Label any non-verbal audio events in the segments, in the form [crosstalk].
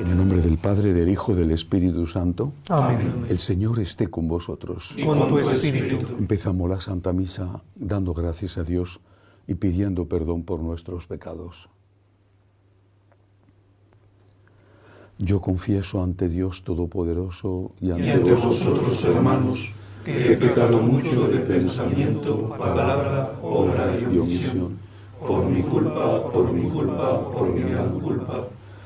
En el nombre del Padre, del Hijo, del Espíritu Santo. Amén. El Señor esté con vosotros. Y con tu espíritu. Empezamos la Santa Misa dando gracias a Dios y pidiendo perdón por nuestros pecados. Yo confieso ante Dios Todopoderoso y ante, y ante vosotros, hermanos, que he pecado mucho de pensamiento, palabra, obra y omisión, por mi culpa, por mi culpa, por mi gran culpa.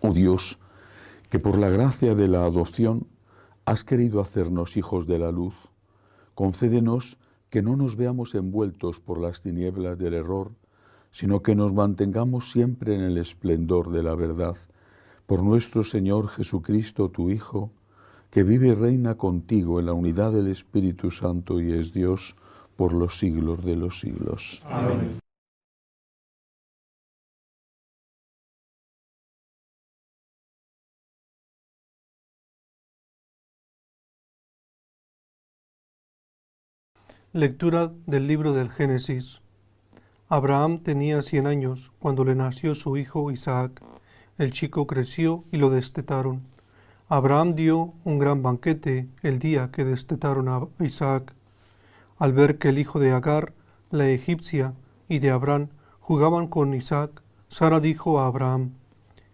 Oh Dios, que por la gracia de la adopción has querido hacernos hijos de la luz, concédenos que no nos veamos envueltos por las tinieblas del error, sino que nos mantengamos siempre en el esplendor de la verdad, por nuestro Señor Jesucristo, tu Hijo, que vive y reina contigo en la unidad del Espíritu Santo y es Dios por los siglos de los siglos. Amén. Lectura del libro del Génesis. Abraham tenía cien años cuando le nació su hijo Isaac. El chico creció y lo destetaron. Abraham dio un gran banquete el día que destetaron a Isaac. Al ver que el hijo de Agar, la egipcia, y de Abraham jugaban con Isaac, Sara dijo a Abraham,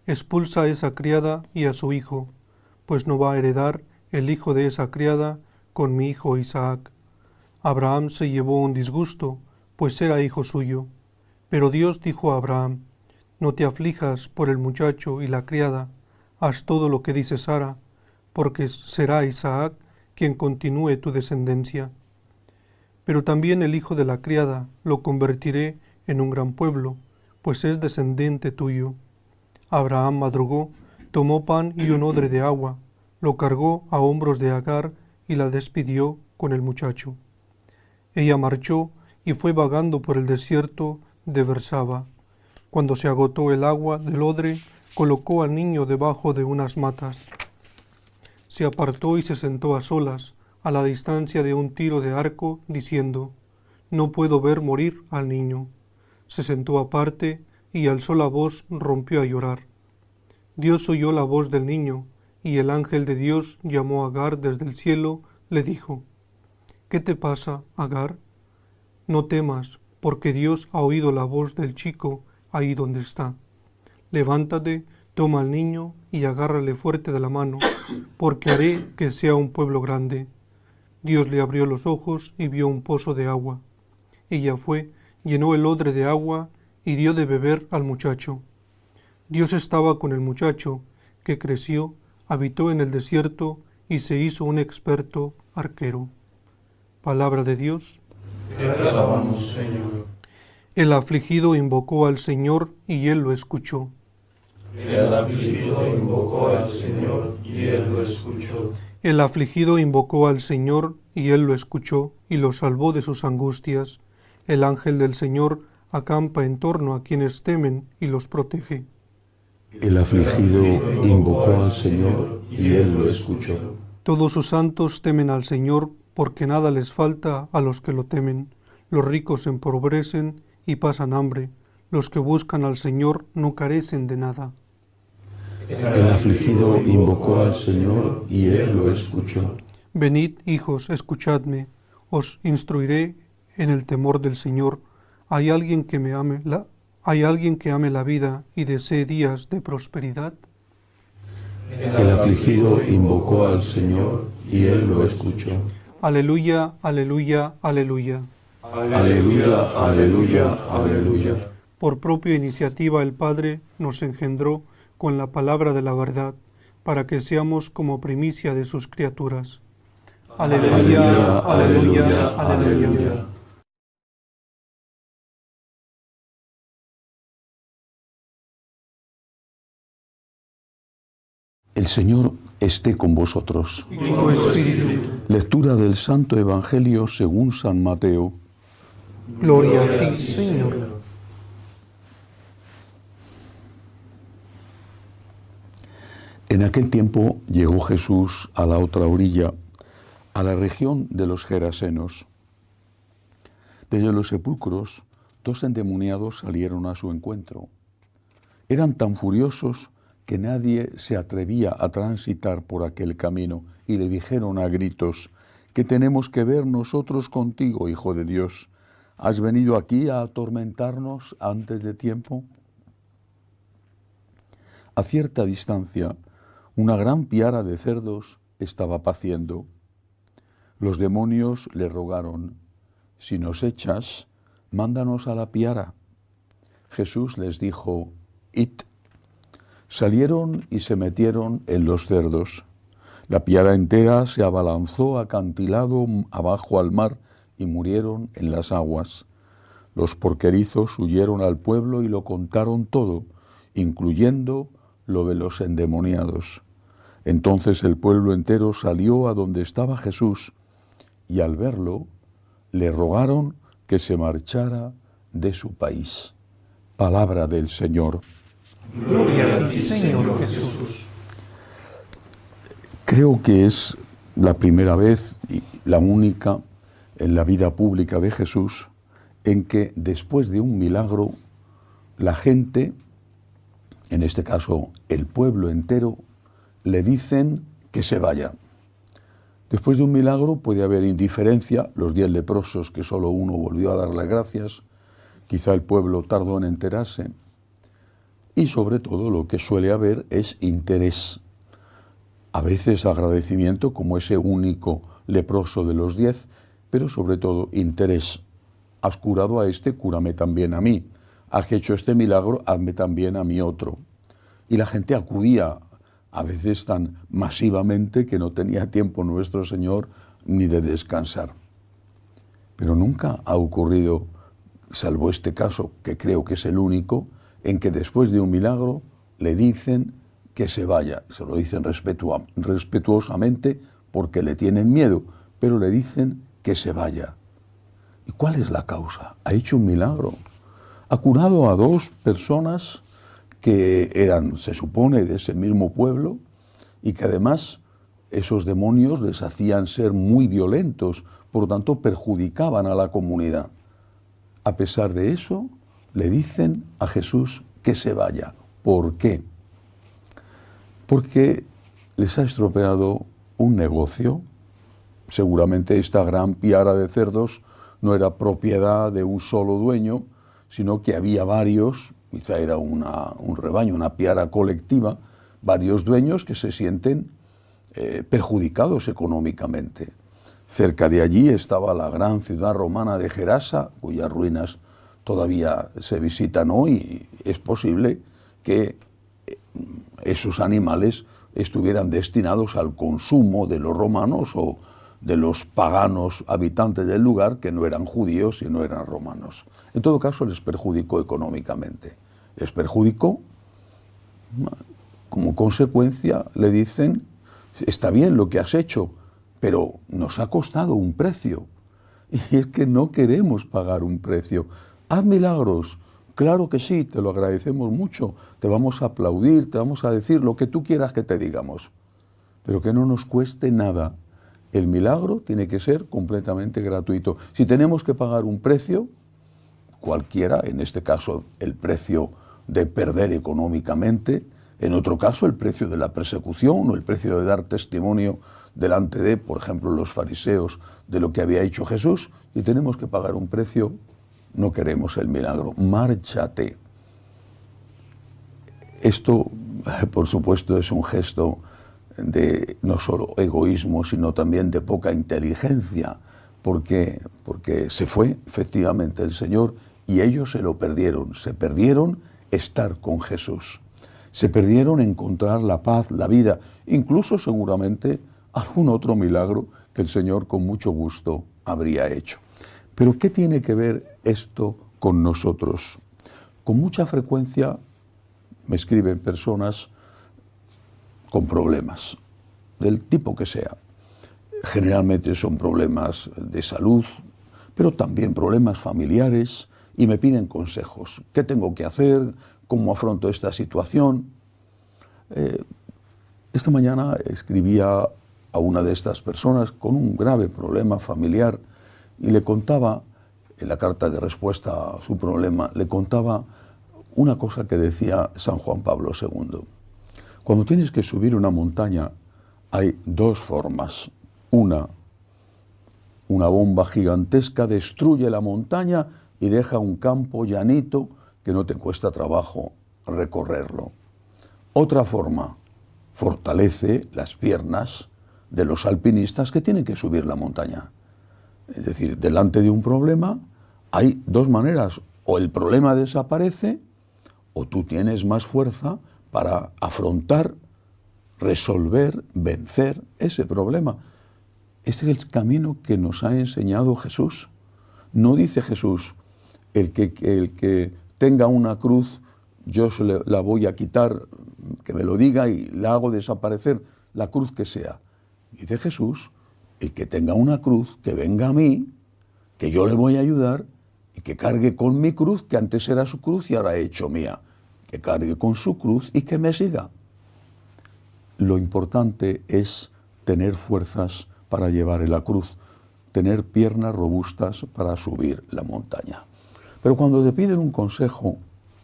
expulsa a esa criada y a su hijo, pues no va a heredar el hijo de esa criada con mi hijo Isaac. Abraham se llevó un disgusto, pues era hijo suyo. Pero Dios dijo a Abraham, No te aflijas por el muchacho y la criada, haz todo lo que dice Sara, porque será Isaac quien continúe tu descendencia. Pero también el hijo de la criada lo convertiré en un gran pueblo, pues es descendiente tuyo. Abraham madrugó, tomó pan y un odre de agua, lo cargó a hombros de Agar y la despidió con el muchacho. Ella marchó y fue vagando por el desierto de Bersaba. Cuando se agotó el agua del odre, colocó al niño debajo de unas matas. Se apartó y se sentó a solas, a la distancia de un tiro de arco, diciendo, No puedo ver morir al niño. Se sentó aparte y alzó la voz, rompió a llorar. Dios oyó la voz del niño, y el ángel de Dios llamó a Agar desde el cielo, le dijo, ¿Qué te pasa, Agar? No temas, porque Dios ha oído la voz del chico ahí donde está. Levántate, toma al niño y agárrale fuerte de la mano, porque haré que sea un pueblo grande. Dios le abrió los ojos y vio un pozo de agua. Ella fue, llenó el odre de agua y dio de beber al muchacho. Dios estaba con el muchacho, que creció, habitó en el desierto y se hizo un experto arquero. Palabra de Dios. Te alabamos, Señor. El afligido invocó al Señor y él lo escuchó. El afligido invocó al Señor y él lo escuchó. El afligido invocó al Señor y él lo escuchó y lo salvó de sus angustias. El ángel del Señor acampa en torno a quienes temen y los protege. El afligido invocó al Señor y él lo escuchó. Todos sus santos temen al Señor porque nada les falta a los que lo temen. Los ricos se empobrecen y pasan hambre. Los que buscan al Señor no carecen de nada. El afligido invocó al Señor y él lo escuchó. Venid, hijos, escuchadme. Os instruiré en el temor del Señor. ¿Hay alguien que me ame la ¿Hay alguien que ame la vida y desee días de prosperidad? El afligido invocó al Señor y él lo escuchó. Aleluya, aleluya, aleluya. Aleluya, aleluya, aleluya. Por propia iniciativa el Padre nos engendró con la palabra de la verdad, para que seamos como primicia de sus criaturas. Aleluya, aleluya, aleluya. El Señor esté con vosotros. Y con tu espíritu. Lectura del Santo Evangelio según San Mateo. Gloria a ti, Señor. En aquel tiempo llegó Jesús a la otra orilla, a la región de los Gerasenos. Desde los sepulcros, dos endemoniados salieron a su encuentro. Eran tan furiosos que nadie se atrevía a transitar por aquel camino y le dijeron a gritos, ¿qué tenemos que ver nosotros contigo, Hijo de Dios? ¿Has venido aquí a atormentarnos antes de tiempo? A cierta distancia, una gran piara de cerdos estaba paciendo. Los demonios le rogaron, si nos echas, mándanos a la piara. Jesús les dijo, id. Salieron y se metieron en los cerdos. La piara entera se abalanzó acantilado abajo al mar y murieron en las aguas. Los porquerizos huyeron al pueblo y lo contaron todo, incluyendo lo de los endemoniados. Entonces el pueblo entero salió a donde estaba Jesús y al verlo le rogaron que se marchara de su país. Palabra del Señor. Gloria a ti, Señor Jesús. Creo que es la primera vez y la única en la vida pública de Jesús en que después de un milagro la gente, en este caso el pueblo entero, le dicen que se vaya. Después de un milagro puede haber indiferencia, los diez leprosos que solo uno volvió a darle gracias, quizá el pueblo tardó en enterarse, y sobre todo lo que suele haber es interés, a veces agradecimiento como ese único leproso de los diez, pero sobre todo interés. Has curado a este, cúrame también a mí. Has hecho este milagro, hazme también a mí otro. Y la gente acudía a veces tan masivamente que no tenía tiempo nuestro Señor ni de descansar. Pero nunca ha ocurrido, salvo este caso, que creo que es el único, en que después de un milagro le dicen que se vaya. Se lo dicen respetuosamente porque le tienen miedo, pero le dicen que se vaya. ¿Y cuál es la causa? Ha hecho un milagro. Ha curado a dos personas que eran, se supone, de ese mismo pueblo y que además esos demonios les hacían ser muy violentos, por lo tanto perjudicaban a la comunidad. A pesar de eso, le dicen a Jesús que se vaya. ¿Por qué? Porque les ha estropeado un negocio. Seguramente esta gran piara de cerdos no era propiedad de un solo dueño, sino que había varios quizá era un rebaño, una piara colectiva, varios dueños que se sienten eh, perjudicados económicamente. Cerca de allí estaba la gran ciudad romana de Gerasa, cuyas ruinas todavía se visitan hoy. Es posible que eh, esos animales estuvieran destinados al consumo de los romanos o de los paganos habitantes del lugar que no eran judíos y no eran romanos. En todo caso, les perjudicó económicamente. Les perjudicó. Como consecuencia, le dicen, está bien lo que has hecho, pero nos ha costado un precio. [laughs] Y es que no queremos pagar un precio. Haz milagros. Claro que sí, te lo agradecemos mucho. Te vamos a aplaudir, te vamos a decir lo que tú quieras que te digamos. Pero que no nos cueste nada el milagro tiene que ser completamente gratuito. Si tenemos que pagar un precio, cualquiera, en este caso el precio de perder económicamente, en otro caso el precio de la persecución o el precio de dar testimonio delante de, por ejemplo, los fariseos de lo que había hecho Jesús, y tenemos que pagar un precio, no queremos el milagro, márchate. Esto, [laughs] por supuesto, es un gesto de no solo egoísmo, sino también de poca inteligencia, porque, porque se fue efectivamente el Señor y ellos se lo perdieron, se perdieron estar con Jesús, se perdieron encontrar la paz, la vida, incluso seguramente algún otro milagro que el Señor con mucho gusto habría hecho. Pero ¿qué tiene que ver esto con nosotros? Con mucha frecuencia me escriben personas con problemas, del tipo que sea. Generalmente son problemas de salud, pero también problemas familiares y me piden consejos. ¿Qué tengo que hacer? ¿Cómo afronto esta situación? Eh, esta mañana escribía a una de estas personas con un grave problema familiar y le contaba, en la carta de respuesta a su problema, le contaba una cosa que decía San Juan Pablo II. Cuando tienes que subir una montaña hay dos formas. Una, una bomba gigantesca destruye la montaña y deja un campo llanito que no te cuesta trabajo recorrerlo. Otra forma, fortalece las piernas de los alpinistas que tienen que subir la montaña. Es decir, delante de un problema hay dos maneras, o el problema desaparece o tú tienes más fuerza para afrontar, resolver, vencer ese problema. Este es el camino que nos ha enseñado Jesús. No dice Jesús, el que, el que tenga una cruz, yo la voy a quitar, que me lo diga y la hago desaparecer, la cruz que sea. Dice Jesús, el que tenga una cruz, que venga a mí, que yo le voy a ayudar y que cargue con mi cruz, que antes era su cruz y ahora he hecho mía. Que cargue con su cruz y que me siga. Lo importante es tener fuerzas para llevar la cruz, tener piernas robustas para subir la montaña. Pero cuando te piden un consejo,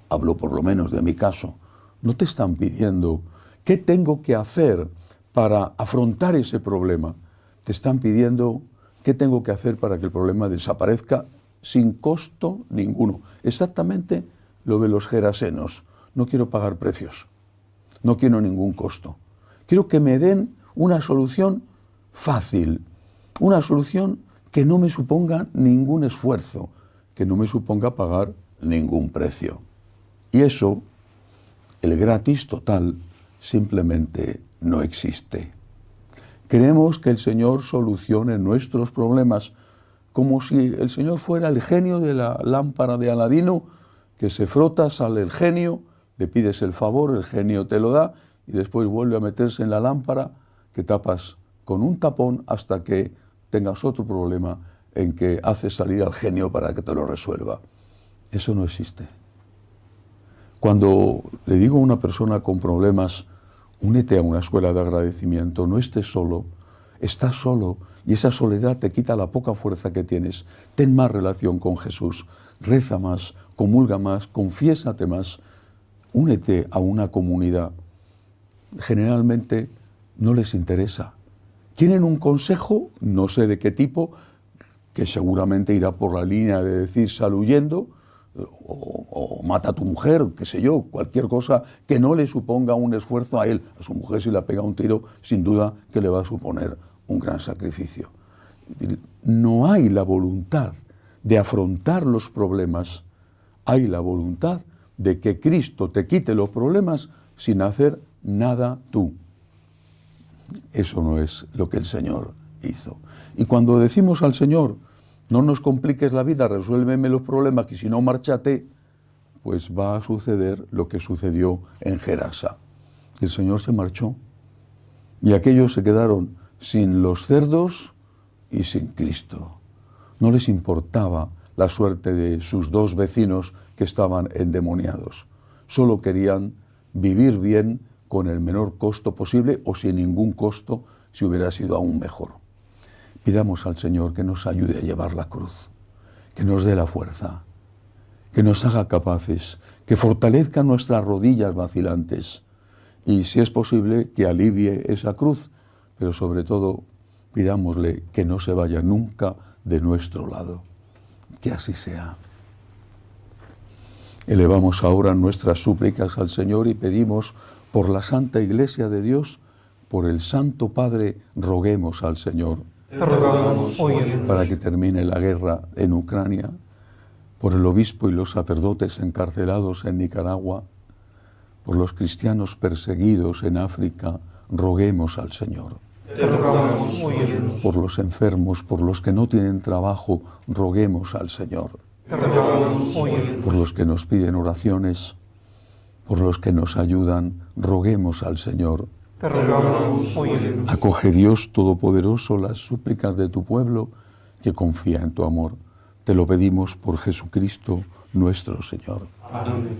hablo por lo menos de mi caso, no te están pidiendo qué tengo que hacer para afrontar ese problema. Te están pidiendo qué tengo que hacer para que el problema desaparezca sin costo ninguno. Exactamente lo de los gerasenos. No quiero pagar precios, no quiero ningún costo. Quiero que me den una solución fácil, una solución que no me suponga ningún esfuerzo, que no me suponga pagar ningún precio. Y eso, el gratis total, simplemente no existe. Queremos que el Señor solucione nuestros problemas como si el Señor fuera el genio de la lámpara de Aladino, que se frota, sale el genio, le pides el favor, el genio te lo da y después vuelve a meterse en la lámpara que tapas con un tapón hasta que tengas otro problema en que haces salir al genio para que te lo resuelva. Eso no existe. Cuando le digo a una persona con problemas, únete a una escuela de agradecimiento, no estés solo, estás solo y esa soledad te quita la poca fuerza que tienes. Ten más relación con Jesús, reza más, comulga más, confiésate más, únete a una comunidad. Generalmente no les interesa. Quieren un consejo, no sé de qué tipo, que seguramente irá por la línea de decir sal o, mata a tu mujer, qué sé yo, cualquier cosa que no le suponga un esfuerzo a él. A su mujer si le pega un tiro, sin duda que le va a suponer un gran sacrificio. No hay la voluntad de afrontar los problemas, hay la voluntad de que Cristo te quite los problemas sin hacer nada tú. Eso no es lo que el Señor hizo. Y cuando decimos al Señor, no nos compliques la vida, resuélveme los problemas, que si no marchate, pues va a suceder lo que sucedió en Gerasa. El Señor se marchó y aquellos se quedaron sin los cerdos y sin Cristo. No les importaba la suerte de sus dos vecinos que estaban endemoniados. Solo querían vivir bien con el menor costo posible o sin ningún costo si hubiera sido aún mejor. Pidamos al Señor que nos ayude a llevar la cruz, que nos dé la fuerza, que nos haga capaces, que fortalezca nuestras rodillas vacilantes y, si es posible, que alivie esa cruz, pero sobre todo pidámosle que no se vaya nunca de nuestro lado. Que así sea. Elevamos ahora nuestras súplicas al Señor y pedimos por la Santa Iglesia de Dios, por el Santo Padre, roguemos al Señor para que termine la guerra en Ucrania, por el obispo y los sacerdotes encarcelados en Nicaragua, por los cristianos perseguidos en África, roguemos al Señor. por los enfermos, por los que no tienen trabajo, roguemos al Señor. por los que nos piden oraciones, por los que nos ayudan, roguemos al Señor te rogamos, óyenos. Acoge Dios Todopoderoso las súplicas de tu pueblo que confía en tu amor. Te lo pedimos por Jesucristo nuestro Señor. Amén.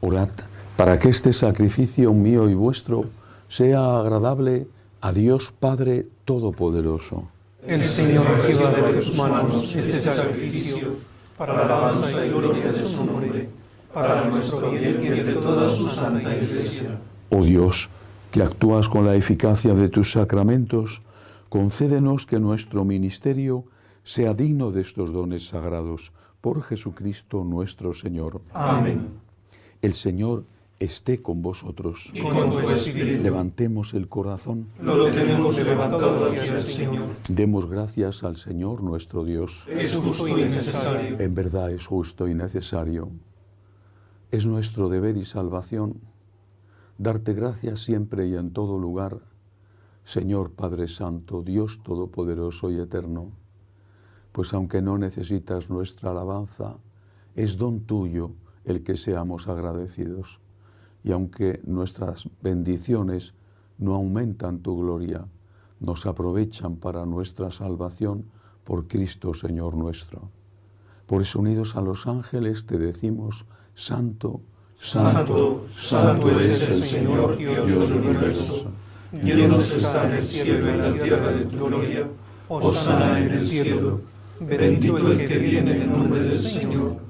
Orad para que este sacrificio mío y vuestro sea agradable a Dios Padre Todopoderoso. El Señor reciba de tus manos este sacrificio para la alabanza y gloria de su nombre, para nuestro bien y el de toda su santa iglesia. Oh Dios, que actúas con la eficacia de tus sacramentos, concédenos que nuestro ministerio sea digno de estos dones sagrados por Jesucristo nuestro Señor. Amén. El Señor esté con vosotros. Y con tu espíritu. Levantemos el corazón. Lo tenemos levantado hacia el Señor. Demos gracias al Señor nuestro Dios. Es justo y necesario. En verdad es justo y necesario. Es nuestro deber y salvación darte gracias siempre y en todo lugar, Señor Padre Santo, Dios Todopoderoso y Eterno, pues aunque no necesitas nuestra alabanza, es don tuyo el que seamos agradecidos. Y aunque nuestras bendiciones no aumentan tu gloria, nos aprovechan para nuestra salvación por Cristo Señor nuestro. Por eso unidos a los ángeles te decimos, Santo, Santo, Santo es el Señor Dios del universo. Llenos está en el cielo y en la tierra de tu gloria. Osana en el cielo. Bendito el que viene en el nombre del Señor.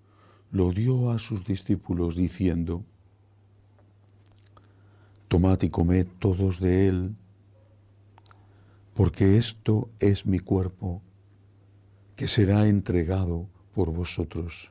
lo dio a sus discípulos, diciendo, Tomad y comed todos de él, porque esto es mi cuerpo, que será entregado por vosotros.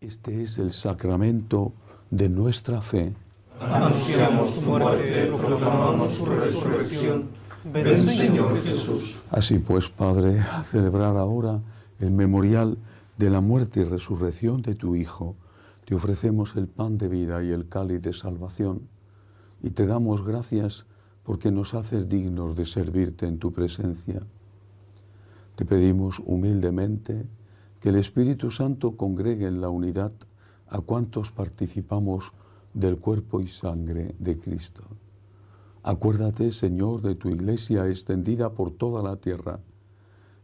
Este es el sacramento de nuestra fe. Anunciamos su muerte, proclamamos su resurrección. Ven, Señor Jesús. Así pues, Padre, a celebrar ahora el memorial de la muerte y resurrección de tu Hijo, te ofrecemos el pan de vida y el cáliz de salvación, y te damos gracias porque nos haces dignos de servirte en tu presencia. Te pedimos humildemente que el Espíritu Santo congregue en la unidad a cuantos participamos del cuerpo y sangre de Cristo. Acuérdate, Señor, de tu iglesia extendida por toda la tierra,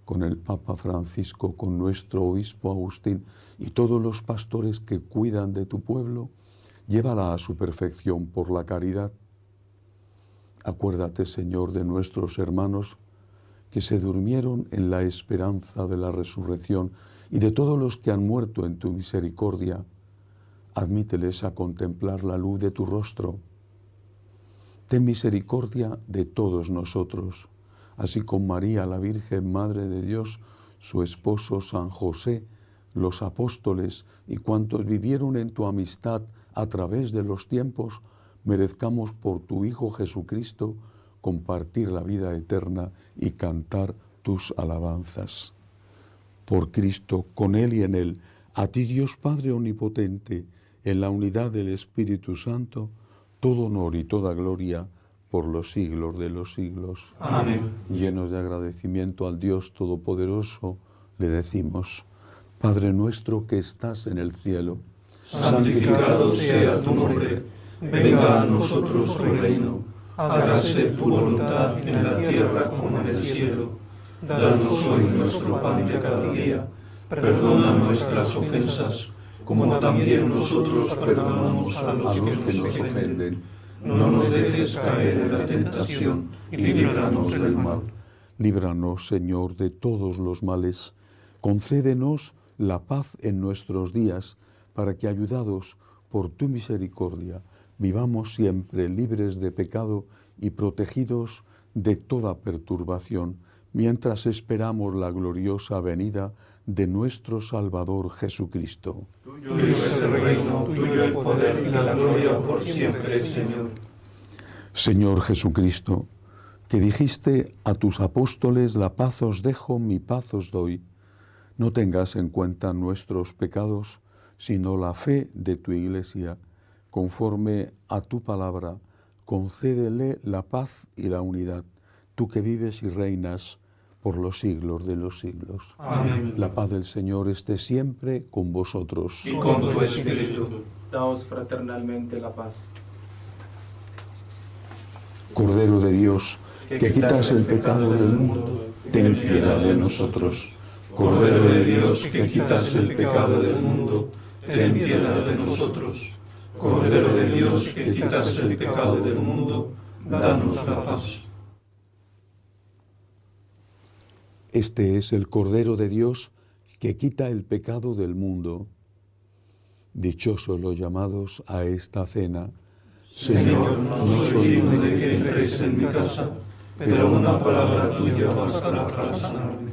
con el Papa Francisco, con nuestro obispo Agustín y todos los pastores que cuidan de tu pueblo, llévala a su perfección por la caridad. Acuérdate, Señor, de nuestros hermanos que se durmieron en la esperanza de la resurrección y de todos los que han muerto en tu misericordia. Admíteles a contemplar la luz de tu rostro. Ten misericordia de todos nosotros, así como María, la Virgen Madre de Dios, su esposo San José, los apóstoles y cuantos vivieron en tu amistad a través de los tiempos, merezcamos por tu Hijo Jesucristo compartir la vida eterna y cantar tus alabanzas. Por Cristo, con Él y en Él, a ti Dios Padre Omnipotente, en la unidad del Espíritu Santo, todo honor y toda gloria por los siglos de los siglos. Amén. Llenos de agradecimiento al Dios Todopoderoso, le decimos, Padre nuestro que estás en el cielo, santificado sea tu nombre, venga a nosotros tu reino hágase tu voluntad en la tierra como en el cielo. Danos hoy nuestro pan de cada día. Perdona nuestras ofensas, como también nosotros perdonamos a los que nos ofenden. No nos dejes caer en la tentación y líbranos del mal. Líbranos, Señor, de todos los males. Concédenos la paz en nuestros días, para que, ayudados por tu misericordia, vivamos siempre libres de pecado y protegidos de toda perturbación, mientras esperamos la gloriosa venida de nuestro Salvador Jesucristo. Tuyo es el reino, tuyo el poder y la gloria por siempre, Señor. Señor Jesucristo, que dijiste a tus apóstoles, la paz os dejo, mi paz os doy, no tengas en cuenta nuestros pecados, sino la fe de tu iglesia conforme a tu palabra, concédele la paz y la unidad, tú que vives y reinas por los siglos de los siglos. Amén. La paz del Señor esté siempre con vosotros. Y con tu espíritu. Daos fraternalmente la paz. Cordero de Dios, que quitas el pecado del mundo, ten piedad de nosotros. Cordero de Dios, que quitas el pecado del mundo, ten piedad de nosotros. Cordero de Dios, que quitas el pecado del mundo, danos la paz. Este es el Cordero de Dios que quita el pecado del mundo. Dichosos los llamados a esta cena. Señor, no soy digno de que entres en mi casa, pero una palabra tuya bastará para sanarme.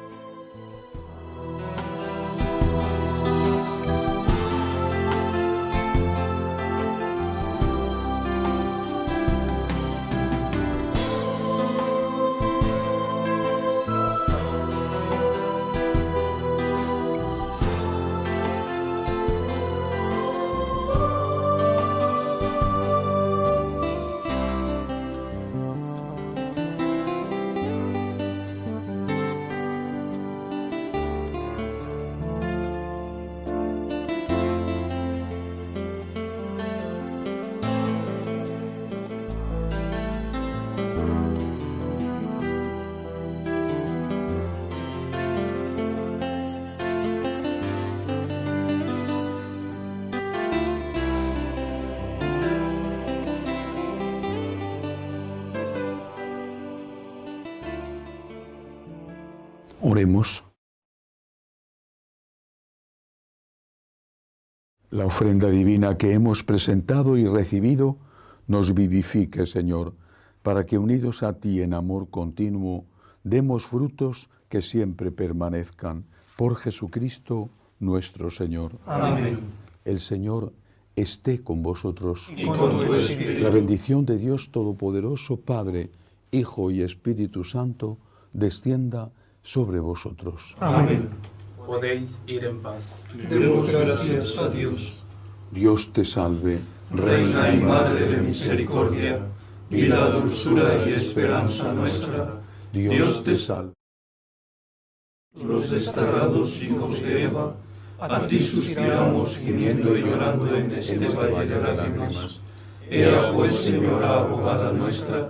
Oremos. La ofrenda divina que hemos presentado y recibido nos vivifique, Señor, para que unidos a ti en amor continuo, demos frutos que siempre permanezcan. Por Jesucristo nuestro Señor. Amén. El Señor esté con vosotros. Y con. La bendición de Dios Todopoderoso, Padre, Hijo y Espíritu Santo, descienda sobre vosotros. Amén. Podéis ir en paz. Demos gracias a Dios. Dios te salve, Reina y Madre de misericordia, vida, dulzura y esperanza nuestra. Dios te salve. Los desterrados hijos de Eva, a ti suspiramos gimiendo y llorando en este valle de lágrimas. Ea pues, Señora abogada nuestra,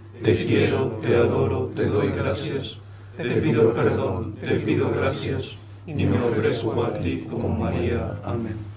te quiero, te adoro, te doy gracias, te pido perdón, te pido gracias, y me ofrezco a ti como María. Amén.